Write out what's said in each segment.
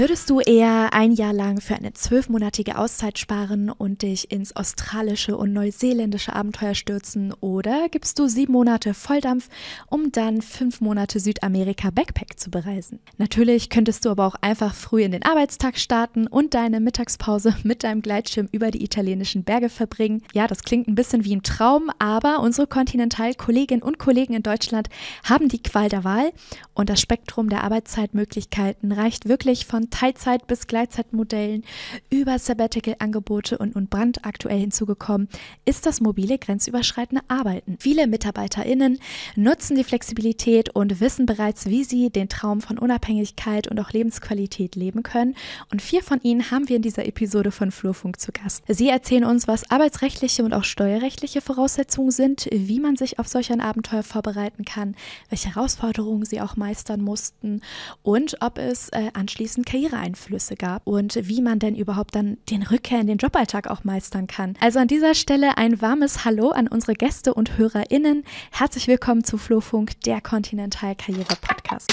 Würdest du eher ein Jahr lang für eine zwölfmonatige Auszeit sparen und dich ins australische und neuseeländische Abenteuer stürzen oder gibst du sieben Monate Volldampf, um dann fünf Monate Südamerika Backpack zu bereisen? Natürlich könntest du aber auch einfach früh in den Arbeitstag starten und deine Mittagspause mit deinem Gleitschirm über die italienischen Berge verbringen. Ja, das klingt ein bisschen wie ein Traum, aber unsere Continental-Kolleginnen und Kollegen in Deutschland haben die Qual der Wahl und das Spektrum der Arbeitszeitmöglichkeiten reicht wirklich von Teilzeit- bis Gleitzeitmodellen über Sabbatical-Angebote und, und brandaktuell hinzugekommen ist das mobile grenzüberschreitende Arbeiten. Viele MitarbeiterInnen nutzen die Flexibilität und wissen bereits, wie sie den Traum von Unabhängigkeit und auch Lebensqualität leben können. Und vier von ihnen haben wir in dieser Episode von Flurfunk zu Gast. Sie erzählen uns, was arbeitsrechtliche und auch steuerrechtliche Voraussetzungen sind, wie man sich auf solch ein Abenteuer vorbereiten kann, welche Herausforderungen sie auch meistern mussten und ob es äh, anschließend Karriereeinflüsse gab und wie man denn überhaupt dann den Rückkehr in den Joballtag auch meistern kann. Also an dieser Stelle ein warmes Hallo an unsere Gäste und HörerInnen. Herzlich willkommen zu Flurfunk, der Continental Karriere Podcast.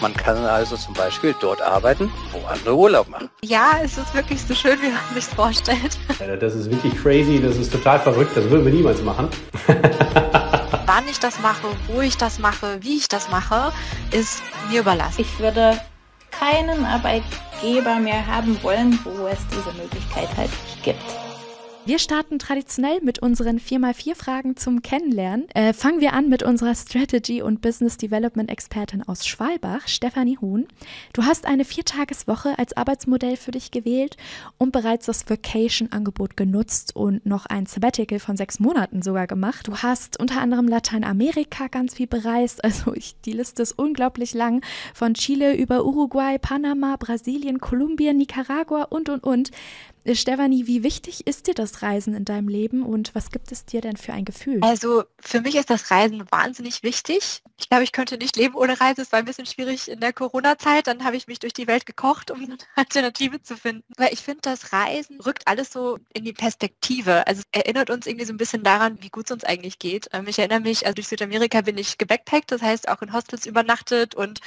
Man kann also zum Beispiel dort arbeiten, wo andere Urlaub machen. Ja, es ist wirklich so schön, wie man sich vorstellt. Das ist wirklich crazy, das ist total verrückt, das würden wir niemals machen. Wann ich das mache, wo ich das mache, wie ich das mache, ist mir überlassen. Ich würde keinen Arbeitgeber mehr haben wollen, wo es diese Möglichkeit halt gibt. Wir starten traditionell mit unseren 4x4 Fragen zum Kennenlernen. Äh, fangen wir an mit unserer Strategy- und Business Development Expertin aus Schwalbach, Stefanie Huhn. Du hast eine Viertageswoche als Arbeitsmodell für dich gewählt und bereits das Vacation-Angebot genutzt und noch ein Sabbatical von sechs Monaten sogar gemacht. Du hast unter anderem Lateinamerika ganz viel bereist. Also ich, die Liste ist unglaublich lang. Von Chile über Uruguay, Panama, Brasilien, Kolumbien, Nicaragua und, und, und. Stefanie, wie wichtig ist dir das Reisen in deinem Leben und was gibt es dir denn für ein Gefühl? Also für mich ist das Reisen wahnsinnig wichtig. Ich glaube, ich könnte nicht leben ohne Reise. Es war ein bisschen schwierig in der Corona-Zeit. Dann habe ich mich durch die Welt gekocht, um eine Alternative zu finden. Weil ich finde, das Reisen rückt alles so in die Perspektive. Also es erinnert uns irgendwie so ein bisschen daran, wie gut es uns eigentlich geht. Ähm, ich erinnere mich, also durch Südamerika bin ich gebackpackt, das heißt auch in Hostels übernachtet und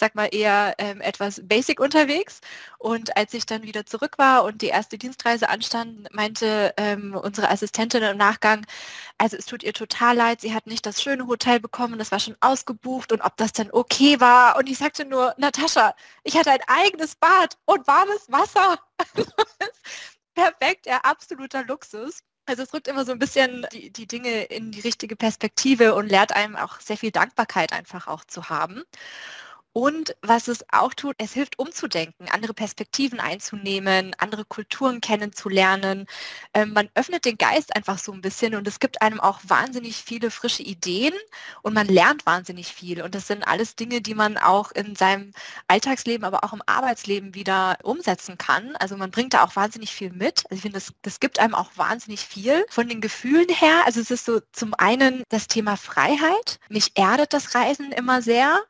sag mal, eher ähm, etwas basic unterwegs. Und als ich dann wieder zurück war und die erste Dienstreise anstand, meinte ähm, unsere Assistentin im Nachgang, also es tut ihr total leid, sie hat nicht das schöne Hotel bekommen, das war schon ausgebucht und ob das dann okay war. Und ich sagte nur, Natascha, ich hatte ein eigenes Bad und warmes Wasser. Perfekt, ja, absoluter Luxus. Also es rückt immer so ein bisschen die, die Dinge in die richtige Perspektive und lehrt einem auch sehr viel Dankbarkeit einfach auch zu haben. Und was es auch tut, es hilft umzudenken, andere Perspektiven einzunehmen, andere Kulturen kennenzulernen. Ähm, man öffnet den Geist einfach so ein bisschen und es gibt einem auch wahnsinnig viele frische Ideen und man lernt wahnsinnig viel. Und das sind alles Dinge, die man auch in seinem Alltagsleben, aber auch im Arbeitsleben wieder umsetzen kann. Also man bringt da auch wahnsinnig viel mit. Also ich finde, das, das gibt einem auch wahnsinnig viel von den Gefühlen her. Also es ist so zum einen das Thema Freiheit. Mich erdet das Reisen immer sehr.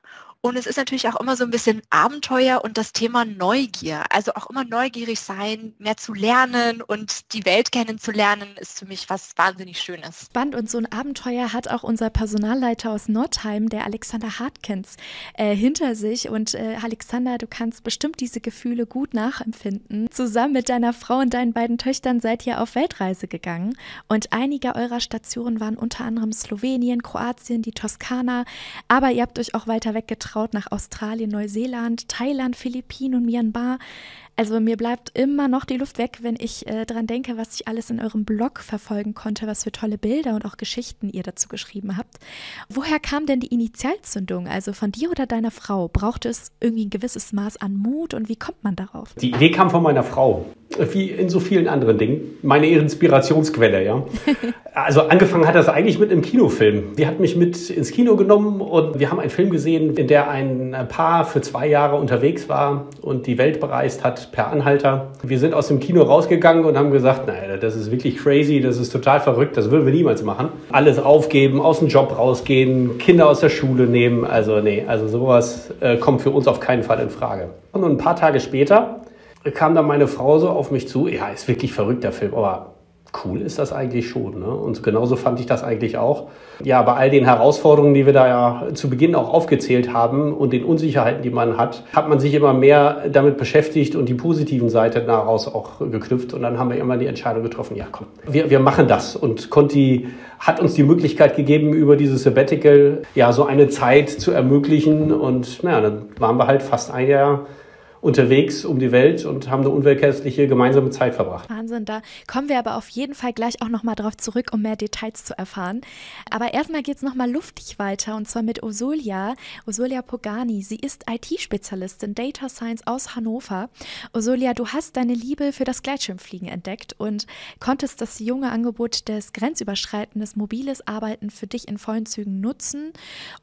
Und es ist natürlich auch immer so ein bisschen Abenteuer und das Thema Neugier. Also auch immer neugierig sein, mehr zu lernen und die Welt kennenzulernen, ist für mich was wahnsinnig Schönes. Spannend und so ein Abenteuer hat auch unser Personalleiter aus Nordheim, der Alexander Hartkens, äh, hinter sich. Und äh, Alexander, du kannst bestimmt diese Gefühle gut nachempfinden. Zusammen mit deiner Frau und deinen beiden Töchtern seid ihr auf Weltreise gegangen. Und einige eurer Stationen waren unter anderem Slowenien, Kroatien, die Toskana. Aber ihr habt euch auch weiter weggetragen getraut nach Australien, Neuseeland, Thailand, Philippinen und Myanmar. Also mir bleibt immer noch die Luft weg, wenn ich äh, daran denke, was ich alles in eurem Blog verfolgen konnte, was für tolle Bilder und auch Geschichten ihr dazu geschrieben habt. Woher kam denn die Initialzündung? Also von dir oder deiner Frau? Braucht es irgendwie ein gewisses Maß an Mut und wie kommt man darauf? Die Idee kam von meiner Frau wie in so vielen anderen Dingen, meine Inspirationsquelle, ja. Also angefangen hat das eigentlich mit einem Kinofilm. Die hat mich mit ins Kino genommen und wir haben einen Film gesehen, in der ein Paar für zwei Jahre unterwegs war und die Welt bereist hat per Anhalter. Wir sind aus dem Kino rausgegangen und haben gesagt, naja, das ist wirklich crazy, das ist total verrückt, das würden wir niemals machen. Alles aufgeben, aus dem Job rausgehen, Kinder aus der Schule nehmen, also nee, also sowas äh, kommt für uns auf keinen Fall in Frage. Und ein paar Tage später kam dann meine Frau so auf mich zu, ja, ist wirklich verrückt der Film, aber cool ist das eigentlich schon. Ne? Und genauso fand ich das eigentlich auch. Ja, bei all den Herausforderungen, die wir da ja zu Beginn auch aufgezählt haben und den Unsicherheiten, die man hat, hat man sich immer mehr damit beschäftigt und die positiven Seiten daraus auch geknüpft. Und dann haben wir immer die Entscheidung getroffen, ja komm, wir, wir machen das. Und Conti hat uns die Möglichkeit gegeben, über dieses Sabbatical ja so eine Zeit zu ermöglichen. Und ja, dann waren wir halt fast ein Jahr unterwegs um die Welt und haben eine unverkennliche gemeinsame Zeit verbracht. Wahnsinn, da kommen wir aber auf jeden Fall gleich auch nochmal drauf zurück, um mehr Details zu erfahren. Aber erstmal geht es nochmal luftig weiter und zwar mit Osolia, Osolia Pogani. Sie ist IT-Spezialistin Data Science aus Hannover. Osolia, du hast deine Liebe für das Gleitschirmfliegen entdeckt und konntest das junge Angebot des grenzüberschreitendes mobiles Arbeiten für dich in vollen Zügen nutzen,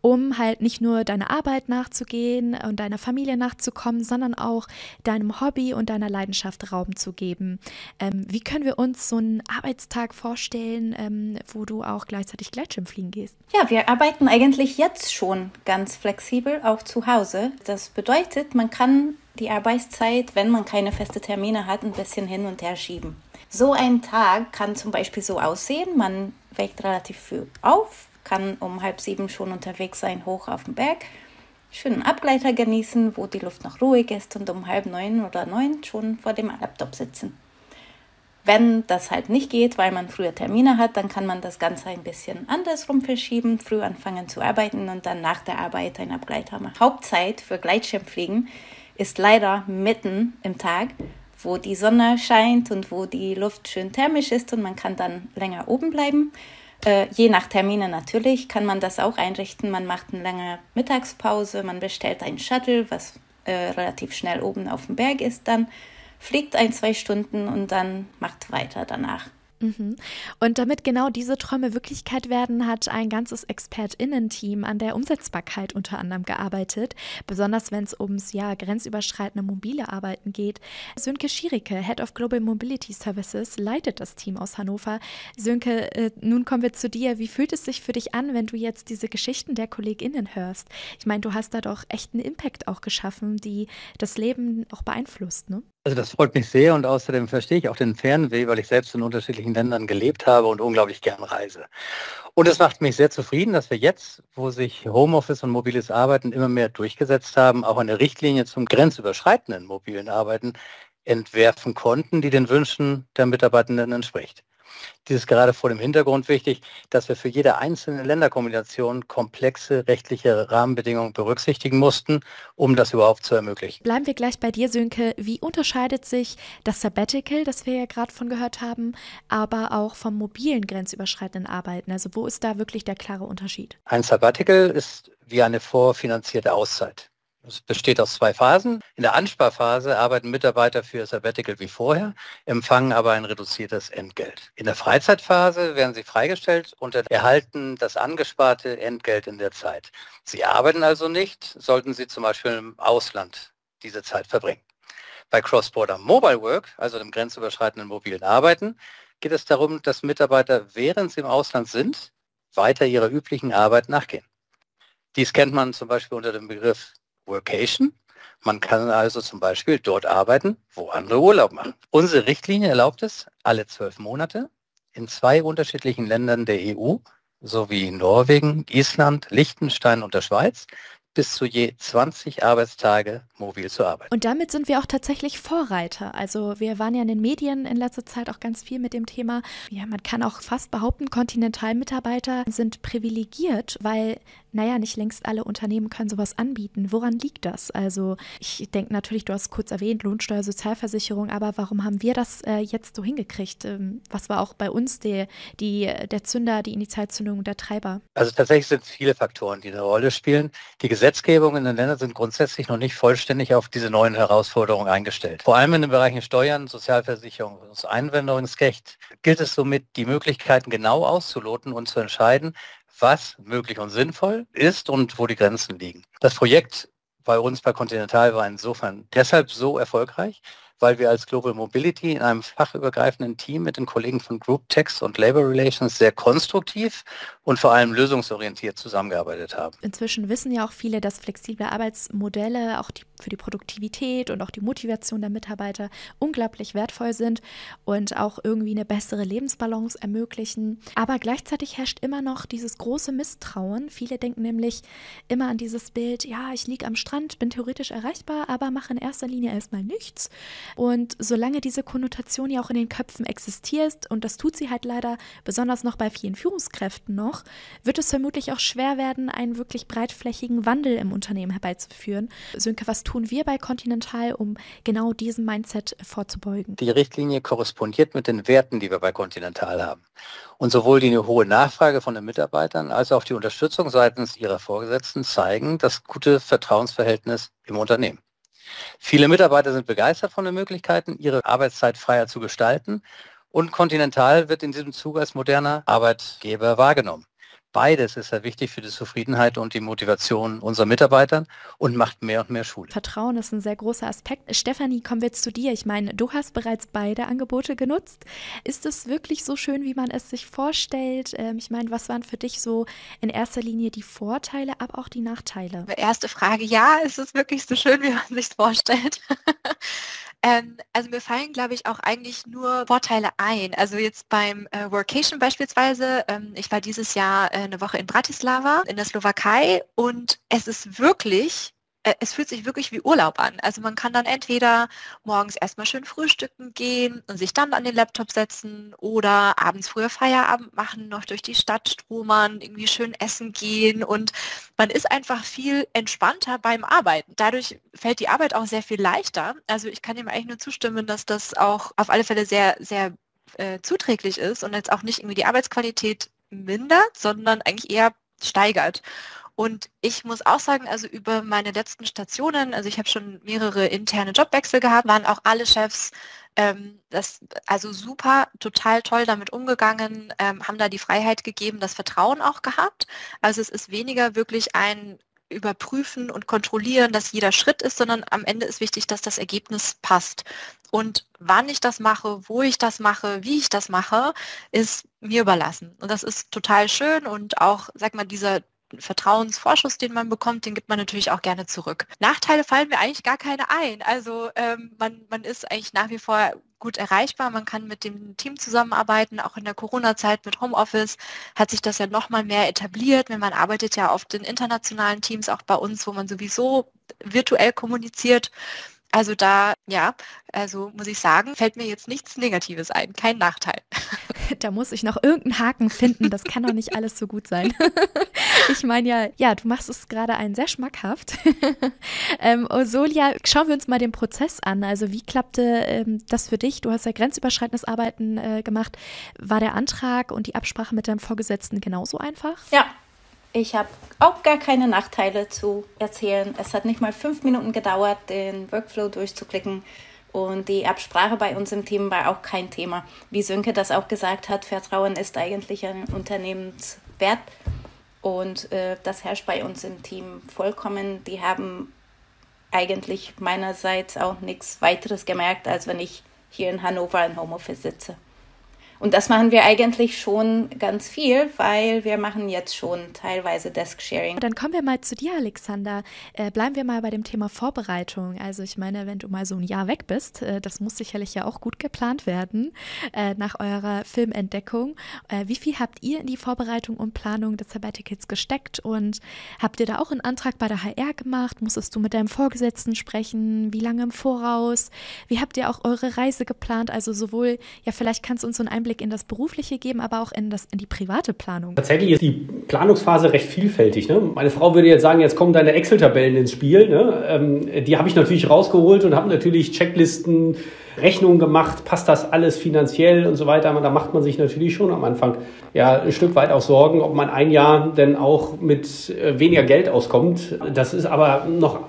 um halt nicht nur deiner Arbeit nachzugehen und deiner Familie nachzukommen, sondern auch auch deinem Hobby und deiner Leidenschaft Raum zu geben. Ähm, wie können wir uns so einen Arbeitstag vorstellen, ähm, wo du auch gleichzeitig Gleitschirmfliegen gehst? Ja, wir arbeiten eigentlich jetzt schon ganz flexibel, auch zu Hause. Das bedeutet, man kann die Arbeitszeit, wenn man keine feste Termine hat, ein bisschen hin und her schieben. So ein Tag kann zum Beispiel so aussehen, man weckt relativ früh auf, kann um halb sieben schon unterwegs sein, hoch auf dem Berg schönen Abgleiter genießen, wo die Luft noch ruhig ist und um halb neun oder neun schon vor dem Laptop sitzen. Wenn das halt nicht geht, weil man früher Termine hat, dann kann man das Ganze ein bisschen andersrum verschieben, früh anfangen zu arbeiten und dann nach der Arbeit einen Abgleiter machen. Hauptzeit für Gleitschirmfliegen ist leider mitten im Tag, wo die Sonne scheint und wo die Luft schön thermisch ist und man kann dann länger oben bleiben. Äh, je nach Termine natürlich kann man das auch einrichten. Man macht eine lange Mittagspause, man bestellt einen Shuttle, was äh, relativ schnell oben auf dem Berg ist, dann fliegt ein, zwei Stunden und dann macht weiter danach. Mhm. Und damit genau diese Träume Wirklichkeit werden, hat ein ganzes ExpertInnen-Team an der Umsetzbarkeit unter anderem gearbeitet, besonders wenn es ums ja, grenzüberschreitende mobile Arbeiten geht. Sönke Schierike, Head of Global Mobility Services, leitet das Team aus Hannover. Sönke, äh, nun kommen wir zu dir. Wie fühlt es sich für dich an, wenn du jetzt diese Geschichten der KollegInnen hörst? Ich meine, du hast da doch echt einen Impact auch geschaffen, die das Leben auch beeinflusst, ne? Also das freut mich sehr und außerdem verstehe ich auch den Fernweh, weil ich selbst in unterschiedlichen Ländern gelebt habe und unglaublich gern reise. Und es macht mich sehr zufrieden, dass wir jetzt, wo sich Homeoffice und mobiles Arbeiten immer mehr durchgesetzt haben, auch eine Richtlinie zum grenzüberschreitenden mobilen Arbeiten entwerfen konnten, die den Wünschen der Mitarbeitenden entspricht. Dies ist gerade vor dem Hintergrund wichtig, dass wir für jede einzelne Länderkombination komplexe rechtliche Rahmenbedingungen berücksichtigen mussten, um das überhaupt zu ermöglichen. Bleiben wir gleich bei dir, Sönke. Wie unterscheidet sich das Sabbatical, das wir ja gerade von gehört haben, aber auch vom mobilen grenzüberschreitenden Arbeiten? Also wo ist da wirklich der klare Unterschied? Ein Sabbatical ist wie eine vorfinanzierte Auszeit. Es besteht aus zwei Phasen. In der Ansparphase arbeiten Mitarbeiter für Sabbatical wie vorher, empfangen aber ein reduziertes Entgelt. In der Freizeitphase werden sie freigestellt und erhalten das angesparte Entgelt in der Zeit. Sie arbeiten also nicht, sollten sie zum Beispiel im Ausland diese Zeit verbringen. Bei Cross-Border Mobile Work, also dem grenzüberschreitenden mobilen Arbeiten, geht es darum, dass Mitarbeiter, während sie im Ausland sind, weiter ihrer üblichen Arbeit nachgehen. Dies kennt man zum Beispiel unter dem Begriff Workation. Man kann also zum Beispiel dort arbeiten, wo andere Urlaub machen. Unsere Richtlinie erlaubt es, alle zwölf Monate in zwei unterschiedlichen Ländern der EU sowie Norwegen, Island, Liechtenstein und der Schweiz bis zu je 20 Arbeitstage mobil zu arbeiten. Und damit sind wir auch tatsächlich Vorreiter. Also wir waren ja in den Medien in letzter Zeit auch ganz viel mit dem Thema. Ja, man kann auch fast behaupten, Kontinentalmitarbeiter sind privilegiert, weil naja, nicht längst alle Unternehmen können sowas anbieten. Woran liegt das? Also ich denke natürlich, du hast kurz erwähnt, Lohnsteuer, Sozialversicherung, aber warum haben wir das äh, jetzt so hingekriegt? Ähm, was war auch bei uns der, die, der Zünder, die Initialzündung, der Treiber? Also tatsächlich sind es viele Faktoren, die eine Rolle spielen. Die Gesetzgebung in den Ländern sind grundsätzlich noch nicht vollständig auf diese neuen Herausforderungen eingestellt. Vor allem in den Bereichen Steuern, Sozialversicherung und Einwanderungsrecht gilt es somit, die Möglichkeiten genau auszuloten und zu entscheiden, was möglich und sinnvoll ist und wo die Grenzen liegen. Das Projekt bei uns bei Continental war insofern deshalb so erfolgreich, weil wir als Global Mobility in einem fachübergreifenden Team mit den Kollegen von Group Tax und Labor Relations sehr konstruktiv und vor allem lösungsorientiert zusammengearbeitet haben. Inzwischen wissen ja auch viele, dass flexible Arbeitsmodelle auch die, für die Produktivität und auch die Motivation der Mitarbeiter unglaublich wertvoll sind und auch irgendwie eine bessere Lebensbalance ermöglichen. Aber gleichzeitig herrscht immer noch dieses große Misstrauen. Viele denken nämlich immer an dieses Bild, ja, ich liege am Strand, bin theoretisch erreichbar, aber mache in erster Linie erstmal nichts. Und solange diese Konnotation ja auch in den Köpfen existiert, und das tut sie halt leider besonders noch bei vielen Führungskräften noch, wird es vermutlich auch schwer werden, einen wirklich breitflächigen Wandel im Unternehmen herbeizuführen. Sönke, was tun wir bei Continental, um genau diesem Mindset vorzubeugen? Die Richtlinie korrespondiert mit den Werten, die wir bei Continental haben. Und sowohl die hohe Nachfrage von den Mitarbeitern als auch die Unterstützung seitens ihrer Vorgesetzten zeigen das gute Vertrauensverhältnis im Unternehmen. Viele Mitarbeiter sind begeistert von den Möglichkeiten, ihre Arbeitszeit freier zu gestalten und Continental wird in diesem Zuge als moderner Arbeitgeber wahrgenommen. Beides ist ja wichtig für die Zufriedenheit und die Motivation unserer Mitarbeiter und macht mehr und mehr Schule. Vertrauen ist ein sehr großer Aspekt. Stefanie, kommen wir jetzt zu dir. Ich meine, du hast bereits beide Angebote genutzt. Ist es wirklich so schön, wie man es sich vorstellt? Ähm, ich meine, was waren für dich so in erster Linie die Vorteile, aber auch die Nachteile? Erste Frage, ja, ist es wirklich so schön, wie man sich vorstellt? Ähm, also mir fallen, glaube ich, auch eigentlich nur Vorteile ein. Also jetzt beim äh, Workation beispielsweise, ähm, ich war dieses Jahr äh, eine Woche in Bratislava in der Slowakei und es ist wirklich es fühlt sich wirklich wie Urlaub an. Also man kann dann entweder morgens erstmal schön frühstücken gehen und sich dann an den Laptop setzen oder abends früher Feierabend machen, noch durch die Stadt stromern, irgendwie schön essen gehen und man ist einfach viel entspannter beim Arbeiten. Dadurch fällt die Arbeit auch sehr viel leichter. Also ich kann dem eigentlich nur zustimmen, dass das auch auf alle Fälle sehr, sehr äh, zuträglich ist und jetzt auch nicht irgendwie die Arbeitsqualität mindert, sondern eigentlich eher steigert. Und ich muss auch sagen, also über meine letzten Stationen, also ich habe schon mehrere interne Jobwechsel gehabt, waren auch alle Chefs ähm, das, also super, total toll damit umgegangen, ähm, haben da die Freiheit gegeben, das Vertrauen auch gehabt. Also es ist weniger wirklich ein überprüfen und kontrollieren, dass jeder Schritt ist, sondern am Ende ist wichtig, dass das Ergebnis passt. Und wann ich das mache, wo ich das mache, wie ich das mache, ist mir überlassen. Und das ist total schön und auch, sag mal, dieser Vertrauensvorschuss, den man bekommt, den gibt man natürlich auch gerne zurück. Nachteile fallen mir eigentlich gar keine ein. Also ähm, man, man ist eigentlich nach wie vor gut erreichbar. Man kann mit dem Team zusammenarbeiten. Auch in der Corona-Zeit mit Homeoffice hat sich das ja noch mal mehr etabliert. Man arbeitet ja oft in internationalen Teams, auch bei uns, wo man sowieso virtuell kommuniziert. Also da, ja, also muss ich sagen, fällt mir jetzt nichts Negatives ein, kein Nachteil. Da muss ich noch irgendeinen Haken finden, das kann doch nicht alles so gut sein. Ich meine ja, ja, du machst es gerade einen sehr schmackhaft. ähm, Osolia, schauen wir uns mal den Prozess an. Also wie klappte ähm, das für dich? Du hast ja grenzüberschreitendes Arbeiten äh, gemacht. War der Antrag und die Absprache mit deinem Vorgesetzten genauso einfach? Ja, ich habe auch gar keine Nachteile zu erzählen. Es hat nicht mal fünf Minuten gedauert, den Workflow durchzuklicken. Und die Absprache bei uns im Team war auch kein Thema. Wie Sönke das auch gesagt hat, Vertrauen ist eigentlich ein Unternehmenswert. Und äh, das herrscht bei uns im Team vollkommen. Die haben eigentlich meinerseits auch nichts weiteres gemerkt, als wenn ich hier in Hannover in Homeoffice sitze. Und das machen wir eigentlich schon ganz viel, weil wir machen jetzt schon teilweise Desk-Sharing. Dann kommen wir mal zu dir, Alexander. Äh, bleiben wir mal bei dem Thema Vorbereitung. Also ich meine, wenn du mal so ein Jahr weg bist, äh, das muss sicherlich ja auch gut geplant werden äh, nach eurer Filmentdeckung. Äh, wie viel habt ihr in die Vorbereitung und Planung des Sabbaticals gesteckt und habt ihr da auch einen Antrag bei der HR gemacht? Musstest du mit deinem Vorgesetzten sprechen? Wie lange im Voraus? Wie habt ihr auch eure Reise geplant? Also sowohl, ja, vielleicht kannst du uns so einen Einblick Einblick in das Berufliche geben, aber auch in, das, in die private Planung. Tatsächlich ist die Planungsphase recht vielfältig. Ne? Meine Frau würde jetzt sagen, jetzt kommen deine Excel-Tabellen ins Spiel. Ne? Ähm, die habe ich natürlich rausgeholt und habe natürlich Checklisten Rechnungen gemacht, passt das alles finanziell und so weiter. Da macht man sich natürlich schon am Anfang ja ein Stück weit auch Sorgen, ob man ein Jahr denn auch mit äh, weniger Geld auskommt. Das ist aber noch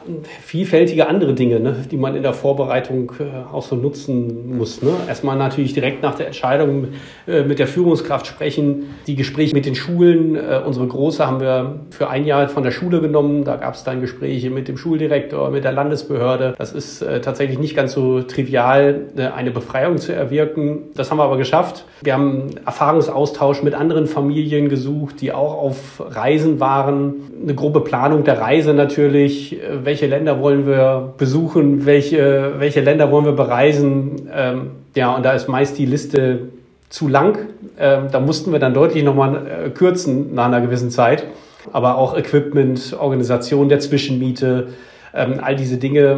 vielfältige andere Dinge, ne, die man in der Vorbereitung äh, auch so nutzen muss. Ne? Erstmal natürlich direkt nach der Entscheidung äh, mit der Führungskraft sprechen, die Gespräche mit den Schulen. Unsere Große haben wir für ein Jahr von der Schule genommen. Da gab es dann Gespräche mit dem Schuldirektor, mit der Landesbehörde. Das ist tatsächlich nicht ganz so trivial, eine Befreiung zu erwirken. Das haben wir aber geschafft. Wir haben Erfahrungsaustausch mit anderen Familien gesucht, die auch auf Reisen waren. Eine grobe Planung der Reise natürlich. Welche Länder wollen wir besuchen? Welche, welche Länder wollen wir bereisen? Ähm, ja, und da ist meist die Liste zu lang. Ähm, da mussten wir dann deutlich nochmal äh, kürzen nach einer gewissen Zeit. Aber auch Equipment, Organisation der Zwischenmiete, ähm, all diese Dinge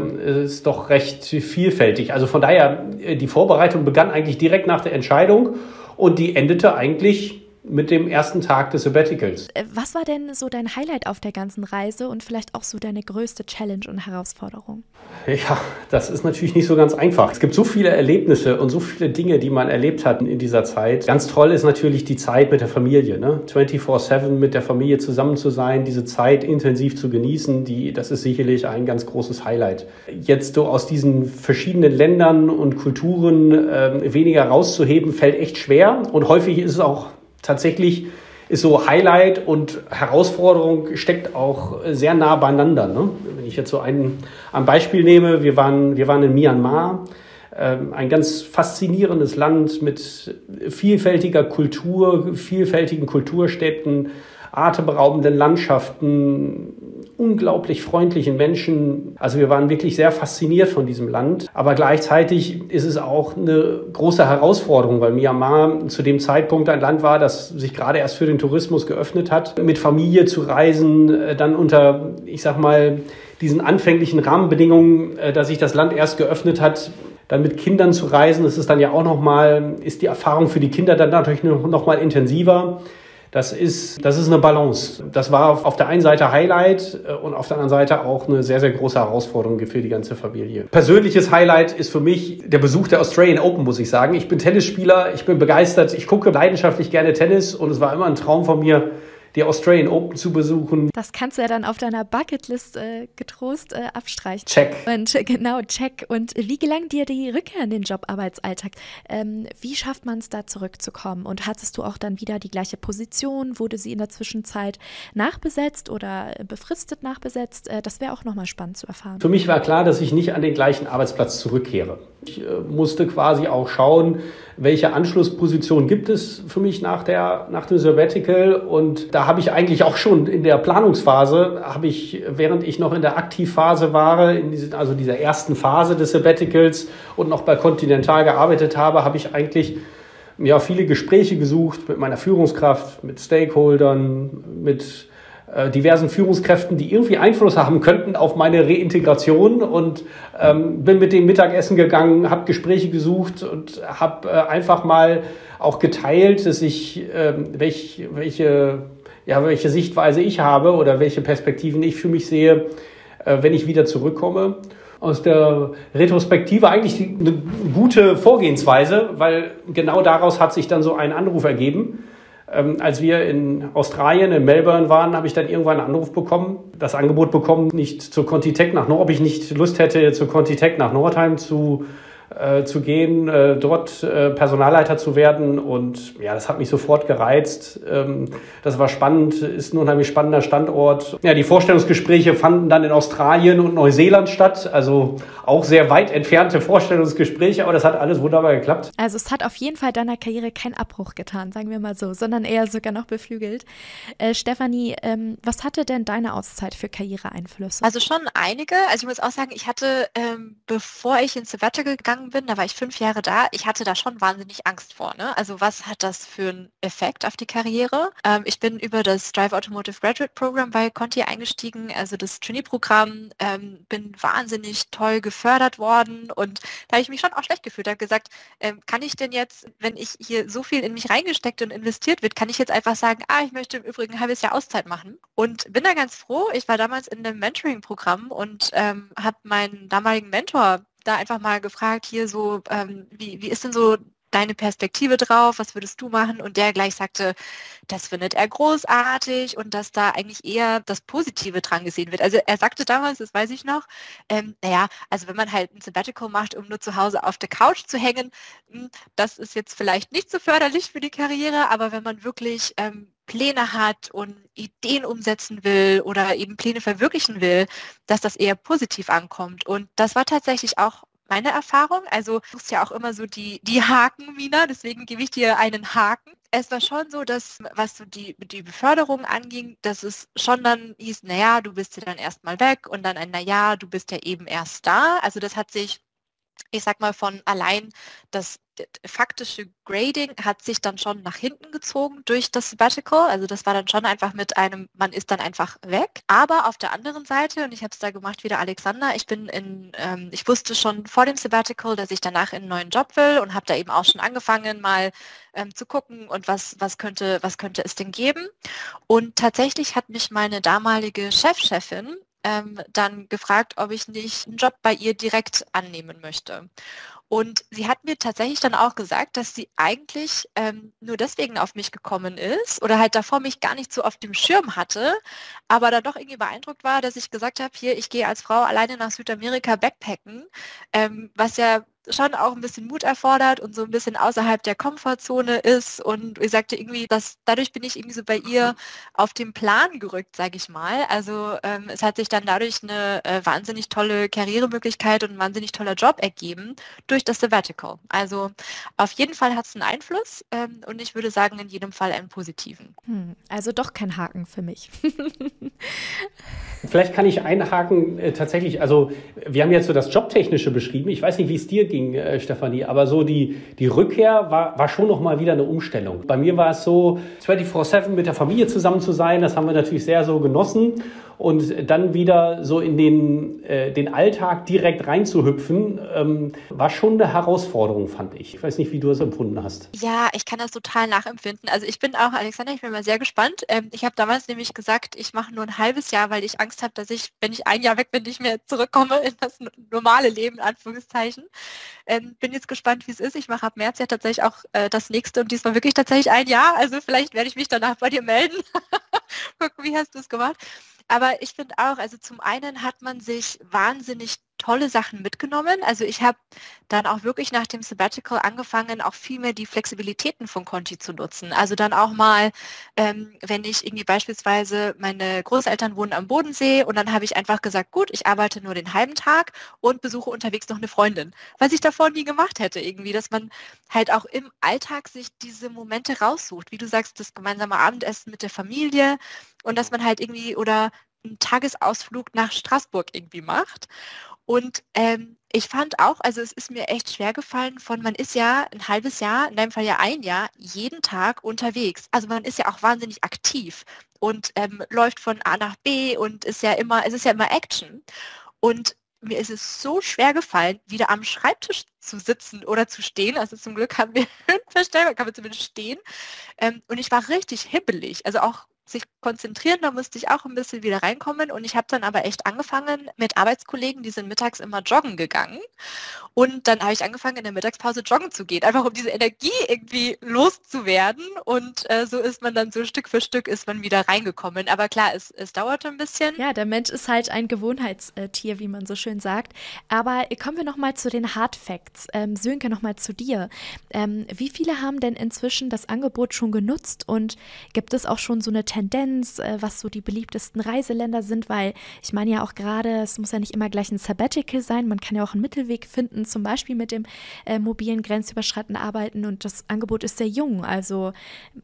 ist doch recht vielfältig. Also von daher, äh, die Vorbereitung begann eigentlich direkt nach der Entscheidung und die endete eigentlich mit dem ersten Tag des Sabbaticals. Äh, was war denn so dein Highlight auf der ganzen Reise und vielleicht auch so deine größte Challenge und Herausforderung? Ja, das ist natürlich nicht so ganz einfach. Es gibt so viele Erlebnisse und so viele Dinge, die man erlebt hat in dieser Zeit. Ganz toll ist natürlich die Zeit mit der Familie. Ne? 24-7 mit der Familie zusammen zu sein, diese Zeit intensiv zu genießen, die, das ist sicherlich ein ganz großes Highlight. Jetzt so aus diesen verschiedenen Ländern und Kulturen äh, weniger rauszuheben, fällt echt schwer. Und häufig ist es auch tatsächlich ist so Highlight und Herausforderung steckt auch sehr nah beieinander. Ne? Wenn ich jetzt so ein, ein Beispiel nehme, wir waren, wir waren in Myanmar, ähm, ein ganz faszinierendes Land mit vielfältiger Kultur, vielfältigen Kulturstädten, atemberaubenden Landschaften, unglaublich freundlichen Menschen. Also wir waren wirklich sehr fasziniert von diesem Land. Aber gleichzeitig ist es auch eine große Herausforderung, weil Myanmar zu dem Zeitpunkt ein Land war, das sich gerade erst für den Tourismus geöffnet hat. Mit Familie zu reisen, äh, dann unter, ich sag mal, diesen anfänglichen Rahmenbedingungen, äh, dass sich das Land erst geöffnet hat, dann mit Kindern zu reisen, das ist dann ja auch nochmal, ist die Erfahrung für die Kinder dann natürlich noch mal intensiver. Das ist, das ist eine Balance. Das war auf der einen Seite Highlight äh, und auf der anderen Seite auch eine sehr, sehr große Herausforderung für die ganze Familie. Persönliches Highlight ist für mich der Besuch der Australian Open, muss ich sagen. Ich bin Tennisspieler, ich bin begeistert, ich gucke leidenschaftlich gerne Tennis und es war immer ein Traum von mir, die Australian Open zu besuchen. Das kannst du ja dann auf deiner Bucketlist äh, getrost äh, abstreichen. Check. Und äh, genau, check. Und wie gelang dir die Rückkehr in den Jobarbeitsalltag? Ähm, wie schafft man es da zurückzukommen? Und hattest du auch dann wieder die gleiche Position? Wurde sie in der Zwischenzeit nachbesetzt oder befristet nachbesetzt? Äh, das wäre auch nochmal spannend zu erfahren. Für mich war klar, dass ich nicht an den gleichen Arbeitsplatz zurückkehre. Ich äh, musste quasi auch schauen, welche Anschlussposition gibt es für mich nach, der, nach dem Sabbatical. Und da habe ich eigentlich auch schon in der Planungsphase, habe ich, während ich noch in der Aktivphase war, in diese, also dieser ersten Phase des Sabbaticals und noch bei Continental gearbeitet habe, habe ich eigentlich ja, viele Gespräche gesucht mit meiner Führungskraft, mit Stakeholdern, mit diversen Führungskräften, die irgendwie Einfluss haben könnten auf meine Reintegration und ähm, bin mit dem Mittagessen gegangen, habe Gespräche gesucht und habe äh, einfach mal auch geteilt, dass ich äh, welch, welche ja welche Sichtweise ich habe oder welche Perspektiven ich für mich sehe, äh, wenn ich wieder zurückkomme. Aus der Retrospektive eigentlich eine gute Vorgehensweise, weil genau daraus hat sich dann so ein Anruf ergeben ähm, als wir in Australien, in Melbourne waren, habe ich dann irgendwann einen Anruf bekommen, das Angebot bekommen, nicht zur Contitech nach Nord, ob ich nicht Lust hätte, zur Contitech nach Nordheim zu äh, zu gehen, äh, dort äh, Personalleiter zu werden. Und ja, das hat mich sofort gereizt. Ähm, das war spannend, ist ein unheimlich spannender Standort. Ja, die Vorstellungsgespräche fanden dann in Australien und Neuseeland statt. Also auch sehr weit entfernte Vorstellungsgespräche, aber das hat alles wunderbar geklappt. Also es hat auf jeden Fall deiner Karriere keinen Abbruch getan, sagen wir mal so, sondern eher sogar noch beflügelt. Äh, Stefanie, ähm, was hatte denn deine Auszeit für Karriereeinflüsse? Also schon einige. Also ich muss auch sagen, ich hatte, ähm, bevor ich ins Sabbatical gegangen gegangen bin, da war ich fünf Jahre da, ich hatte da schon wahnsinnig Angst vor. Ne? Also was hat das für einen Effekt auf die Karriere? Ähm, ich bin über das Drive Automotive Graduate Program bei Conti eingestiegen, also das Trainee-Programm, ähm, bin wahnsinnig toll gefördert worden und da habe ich mich schon auch schlecht gefühlt, habe gesagt, ähm, kann ich denn jetzt, wenn ich hier so viel in mich reingesteckt und investiert wird, kann ich jetzt einfach sagen, ah, ich möchte im Übrigen ein halbes Jahr Auszeit machen und bin da ganz froh. Ich war damals in einem Mentoring-Programm und ähm, habe meinen damaligen Mentor da einfach mal gefragt, hier so, ähm, wie, wie ist denn so deine Perspektive drauf, was würdest du machen? Und der gleich sagte, das findet er großartig und dass da eigentlich eher das Positive dran gesehen wird. Also er sagte damals, das weiß ich noch, ähm, naja, also wenn man halt ein Sabbatical macht, um nur zu Hause auf der Couch zu hängen, hm, das ist jetzt vielleicht nicht so förderlich für die Karriere, aber wenn man wirklich ähm, Pläne hat und Ideen umsetzen will oder eben Pläne verwirklichen will, dass das eher positiv ankommt. Und das war tatsächlich auch meine Erfahrung. Also du suchst ja auch immer so die, die Haken, Mina, deswegen gebe ich dir einen Haken. Es war schon so, dass was so die, die Beförderung anging, dass es schon dann hieß, naja, du bist ja dann erstmal weg und dann ein, naja, du bist ja eben erst da. Also das hat sich ich sag mal, von allein das faktische Grading hat sich dann schon nach hinten gezogen durch das Sabbatical. Also das war dann schon einfach mit einem, man ist dann einfach weg. Aber auf der anderen Seite, und ich habe es da gemacht wie der Alexander, ich bin in, ähm, ich wusste schon vor dem Sabbatical, dass ich danach in einen neuen Job will und habe da eben auch schon angefangen, mal ähm, zu gucken und was, was könnte, was könnte es denn geben. Und tatsächlich hat mich meine damalige Chefchefin ähm, dann gefragt, ob ich nicht einen Job bei ihr direkt annehmen möchte. Und sie hat mir tatsächlich dann auch gesagt, dass sie eigentlich ähm, nur deswegen auf mich gekommen ist oder halt davor mich gar nicht so auf dem Schirm hatte, aber dann doch irgendwie beeindruckt war, dass ich gesagt habe, hier, ich gehe als Frau alleine nach Südamerika backpacken, ähm, was ja schon auch ein bisschen Mut erfordert und so ein bisschen außerhalb der Komfortzone ist. Und ich sagte irgendwie, dass dadurch bin ich irgendwie so bei ihr auf den Plan gerückt, sage ich mal. Also ähm, es hat sich dann dadurch eine äh, wahnsinnig tolle Karrieremöglichkeit und ein wahnsinnig toller Job ergeben durch das Sabbatical. Also auf jeden Fall hat es einen Einfluss ähm, und ich würde sagen, in jedem Fall einen positiven. Hm, also doch kein Haken für mich. Vielleicht kann ich einhaken, äh, tatsächlich, also wir haben jetzt so das Jobtechnische beschrieben. Ich weiß nicht, wie es dir ging, äh, Stefanie, aber so die, die Rückkehr war, war schon nochmal wieder eine Umstellung. Bei mir war es so, 24-7 mit der Familie zusammen zu sein, das haben wir natürlich sehr so genossen und dann wieder so in den, äh, den Alltag direkt reinzuhüpfen, ähm, war schon eine Herausforderung, fand ich. Ich weiß nicht, wie du es empfunden hast. Ja, ich kann das total nachempfinden. Also ich bin auch, Alexander, ich bin mal sehr gespannt. Ähm, ich habe damals nämlich gesagt, ich mache nur ein halbes Jahr, weil ich Angst habe, dass ich, wenn ich ein Jahr weg bin, nicht mehr zurückkomme in das normale Leben, in Anführungszeichen. Ähm, bin jetzt gespannt, wie es ist. Ich mache ab März ja tatsächlich auch äh, das nächste und diesmal wirklich tatsächlich ein Jahr. Also vielleicht werde ich mich danach bei dir melden. Gucken, wie hast du es gemacht? Aber ich finde auch, also zum einen hat man sich wahnsinnig tolle Sachen mitgenommen. Also ich habe dann auch wirklich nach dem Sabbatical angefangen, auch viel mehr die Flexibilitäten von Conti zu nutzen. Also dann auch mal, ähm, wenn ich irgendwie beispielsweise, meine Großeltern wohnen am Bodensee und dann habe ich einfach gesagt, gut, ich arbeite nur den halben Tag und besuche unterwegs noch eine Freundin, was ich davor nie gemacht hätte irgendwie, dass man halt auch im Alltag sich diese Momente raussucht. Wie du sagst, das gemeinsame Abendessen mit der Familie und dass man halt irgendwie oder einen Tagesausflug nach Straßburg irgendwie macht. Und ähm, ich fand auch, also es ist mir echt schwer gefallen von, man ist ja ein halbes Jahr, in deinem Fall ja ein Jahr, jeden Tag unterwegs. Also man ist ja auch wahnsinnig aktiv und ähm, läuft von A nach B und ist ja immer, es ist ja immer Action. Und mir ist es so schwer gefallen, wieder am Schreibtisch zu sitzen oder zu stehen. Also zum Glück haben wir einen Verstellbar, kann man zumindest stehen. Ähm, und ich war richtig hibbelig. Also auch sich konzentrieren, da musste ich auch ein bisschen wieder reinkommen und ich habe dann aber echt angefangen mit Arbeitskollegen, die sind mittags immer joggen gegangen und dann habe ich angefangen in der Mittagspause joggen zu gehen, einfach um diese Energie irgendwie loszuwerden und äh, so ist man dann so Stück für Stück ist man wieder reingekommen, aber klar, es, es dauerte ein bisschen. Ja, der Mensch ist halt ein Gewohnheitstier, wie man so schön sagt, aber kommen wir nochmal zu den Hard Facts. Ähm, Sönke, nochmal zu dir. Ähm, wie viele haben denn inzwischen das Angebot schon genutzt und gibt es auch schon so eine Tendenz Tendenz, äh, was so die beliebtesten Reiseländer sind, weil ich meine ja auch gerade, es muss ja nicht immer gleich ein Sabbatical sein, man kann ja auch einen Mittelweg finden, zum Beispiel mit dem äh, mobilen grenzüberschreitenden Arbeiten und das Angebot ist sehr jung, also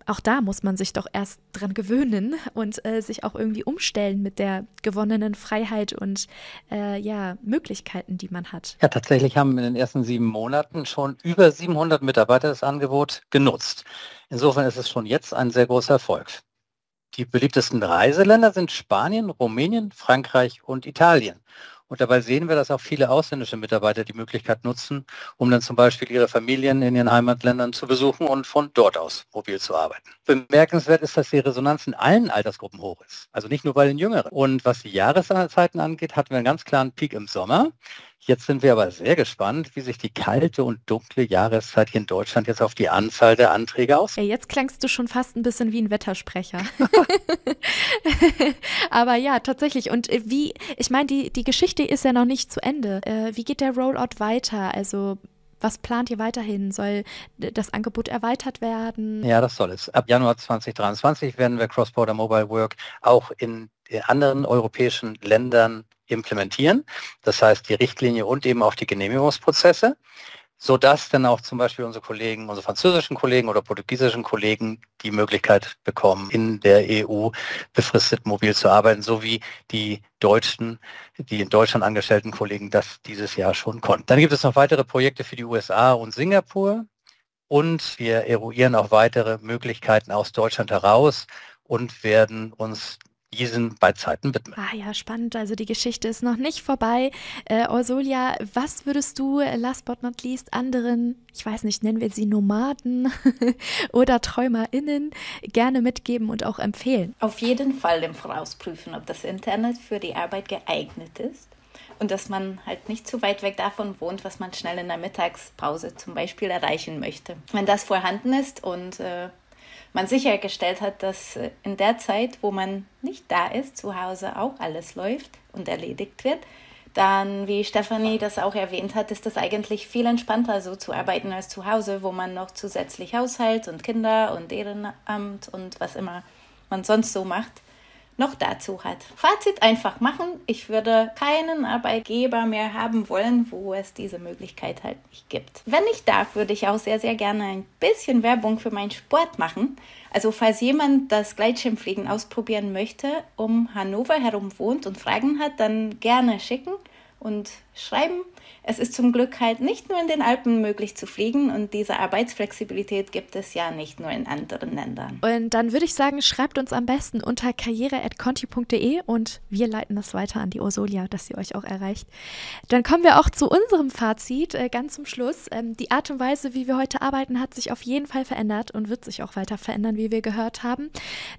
auch da muss man sich doch erst dran gewöhnen und äh, sich auch irgendwie umstellen mit der gewonnenen Freiheit und äh, ja, Möglichkeiten, die man hat. Ja, tatsächlich haben in den ersten sieben Monaten schon über 700 Mitarbeiter das Angebot genutzt. Insofern ist es schon jetzt ein sehr großer Erfolg. Die beliebtesten Reiseländer sind Spanien, Rumänien, Frankreich und Italien. Und dabei sehen wir, dass auch viele ausländische Mitarbeiter die Möglichkeit nutzen, um dann zum Beispiel ihre Familien in ihren Heimatländern zu besuchen und von dort aus mobil zu arbeiten. Bemerkenswert ist, dass die Resonanz in allen Altersgruppen hoch ist. Also nicht nur bei den Jüngeren. Und was die Jahreszeiten angeht, hatten wir einen ganz klaren Peak im Sommer. Jetzt sind wir aber sehr gespannt, wie sich die kalte und dunkle Jahreszeit hier in Deutschland jetzt auf die Anzahl der Anträge aus. Jetzt klangst du schon fast ein bisschen wie ein Wettersprecher. aber ja, tatsächlich. Und äh, wie, ich meine, die, die Geschichte ist ja noch nicht zu Ende. Äh, wie geht der Rollout weiter? Also was plant ihr weiterhin? Soll das Angebot erweitert werden? Ja, das soll es. Ab Januar 2023 werden wir Cross-Border Mobile Work auch in anderen europäischen Ländern implementieren. Das heißt, die Richtlinie und eben auch die Genehmigungsprozesse, sodass dann auch zum Beispiel unsere Kollegen, unsere französischen Kollegen oder portugiesischen Kollegen die Möglichkeit bekommen, in der EU befristet mobil zu arbeiten, so wie die deutschen, die in Deutschland angestellten Kollegen das dieses Jahr schon konnten. Dann gibt es noch weitere Projekte für die USA und Singapur und wir eruieren auch weitere Möglichkeiten aus Deutschland heraus und werden uns diesen bei Zeiten widmen. Ah ja, spannend. Also die Geschichte ist noch nicht vorbei. Äh, Orsolia, was würdest du, äh, last but not least, anderen, ich weiß nicht, nennen wir sie Nomaden oder TräumerInnen, gerne mitgeben und auch empfehlen? Auf jeden Fall im Voraus prüfen, ob das Internet für die Arbeit geeignet ist und dass man halt nicht zu weit weg davon wohnt, was man schnell in der Mittagspause zum Beispiel erreichen möchte. Wenn das vorhanden ist und äh, man sichergestellt hat, dass äh, in der Zeit, wo man nicht da ist, zu Hause auch alles läuft und erledigt wird, dann, wie Stefanie das auch erwähnt hat, ist das eigentlich viel entspannter, so zu arbeiten als zu Hause, wo man noch zusätzlich Haushalt und Kinder und Ehrenamt und was immer man sonst so macht noch dazu hat. Fazit einfach machen. Ich würde keinen Arbeitgeber mehr haben wollen, wo es diese Möglichkeit halt nicht gibt. Wenn ich darf, würde ich auch sehr, sehr gerne ein bisschen Werbung für meinen Sport machen. Also falls jemand das Gleitschirmfliegen ausprobieren möchte, um Hannover herum wohnt und Fragen hat, dann gerne schicken und schreiben. Es ist zum Glück halt nicht nur in den Alpen möglich zu fliegen und diese Arbeitsflexibilität gibt es ja nicht nur in anderen Ländern. Und dann würde ich sagen, schreibt uns am besten unter karriere.conti.de und wir leiten das weiter an die Ursolia, dass sie euch auch erreicht. Dann kommen wir auch zu unserem Fazit äh, ganz zum Schluss. Ähm, die Art und Weise, wie wir heute arbeiten, hat sich auf jeden Fall verändert und wird sich auch weiter verändern, wie wir gehört haben.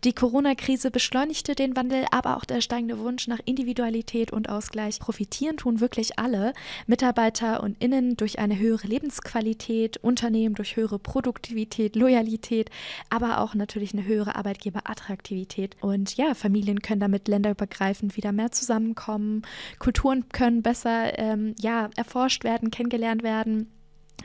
Die Corona-Krise beschleunigte den Wandel, aber auch der steigende Wunsch nach Individualität und Ausgleich. Profitieren tun wirklich alle. Mitarbeiter Mitarbeiter und Innen durch eine höhere Lebensqualität, Unternehmen durch höhere Produktivität, Loyalität, aber auch natürlich eine höhere Arbeitgeberattraktivität. Und ja, Familien können damit länderübergreifend wieder mehr zusammenkommen, Kulturen können besser ähm, ja, erforscht werden, kennengelernt werden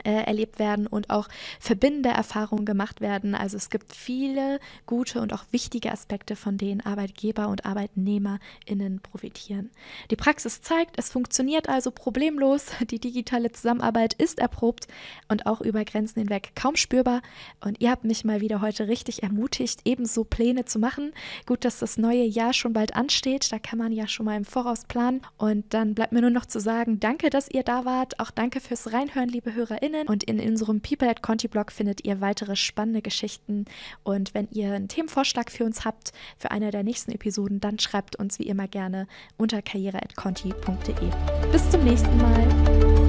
äh, erlebt werden und auch verbindende Erfahrungen gemacht werden. Also es gibt viele gute und auch wichtige Aspekte, von denen Arbeitgeber und ArbeitnehmerInnen profitieren. Die Praxis zeigt, es funktioniert also problemlos. Die digitale Zusammenarbeit ist erprobt und auch über Grenzen hinweg kaum spürbar. Und ihr habt mich mal wieder heute richtig ermutigt, ebenso Pläne zu machen. Gut, dass das neue Jahr schon bald ansteht. Da kann man ja schon mal im Voraus planen. Und dann bleibt mir nur noch zu sagen, danke, dass ihr da wart. Auch danke fürs Reinhören, liebe Hörer HörerInnen. Und in unserem People at Conti Blog findet ihr weitere spannende Geschichten. Und wenn ihr einen Themenvorschlag für uns habt, für eine der nächsten Episoden, dann schreibt uns wie immer gerne unter karriere.conti.de. Bis zum nächsten Mal.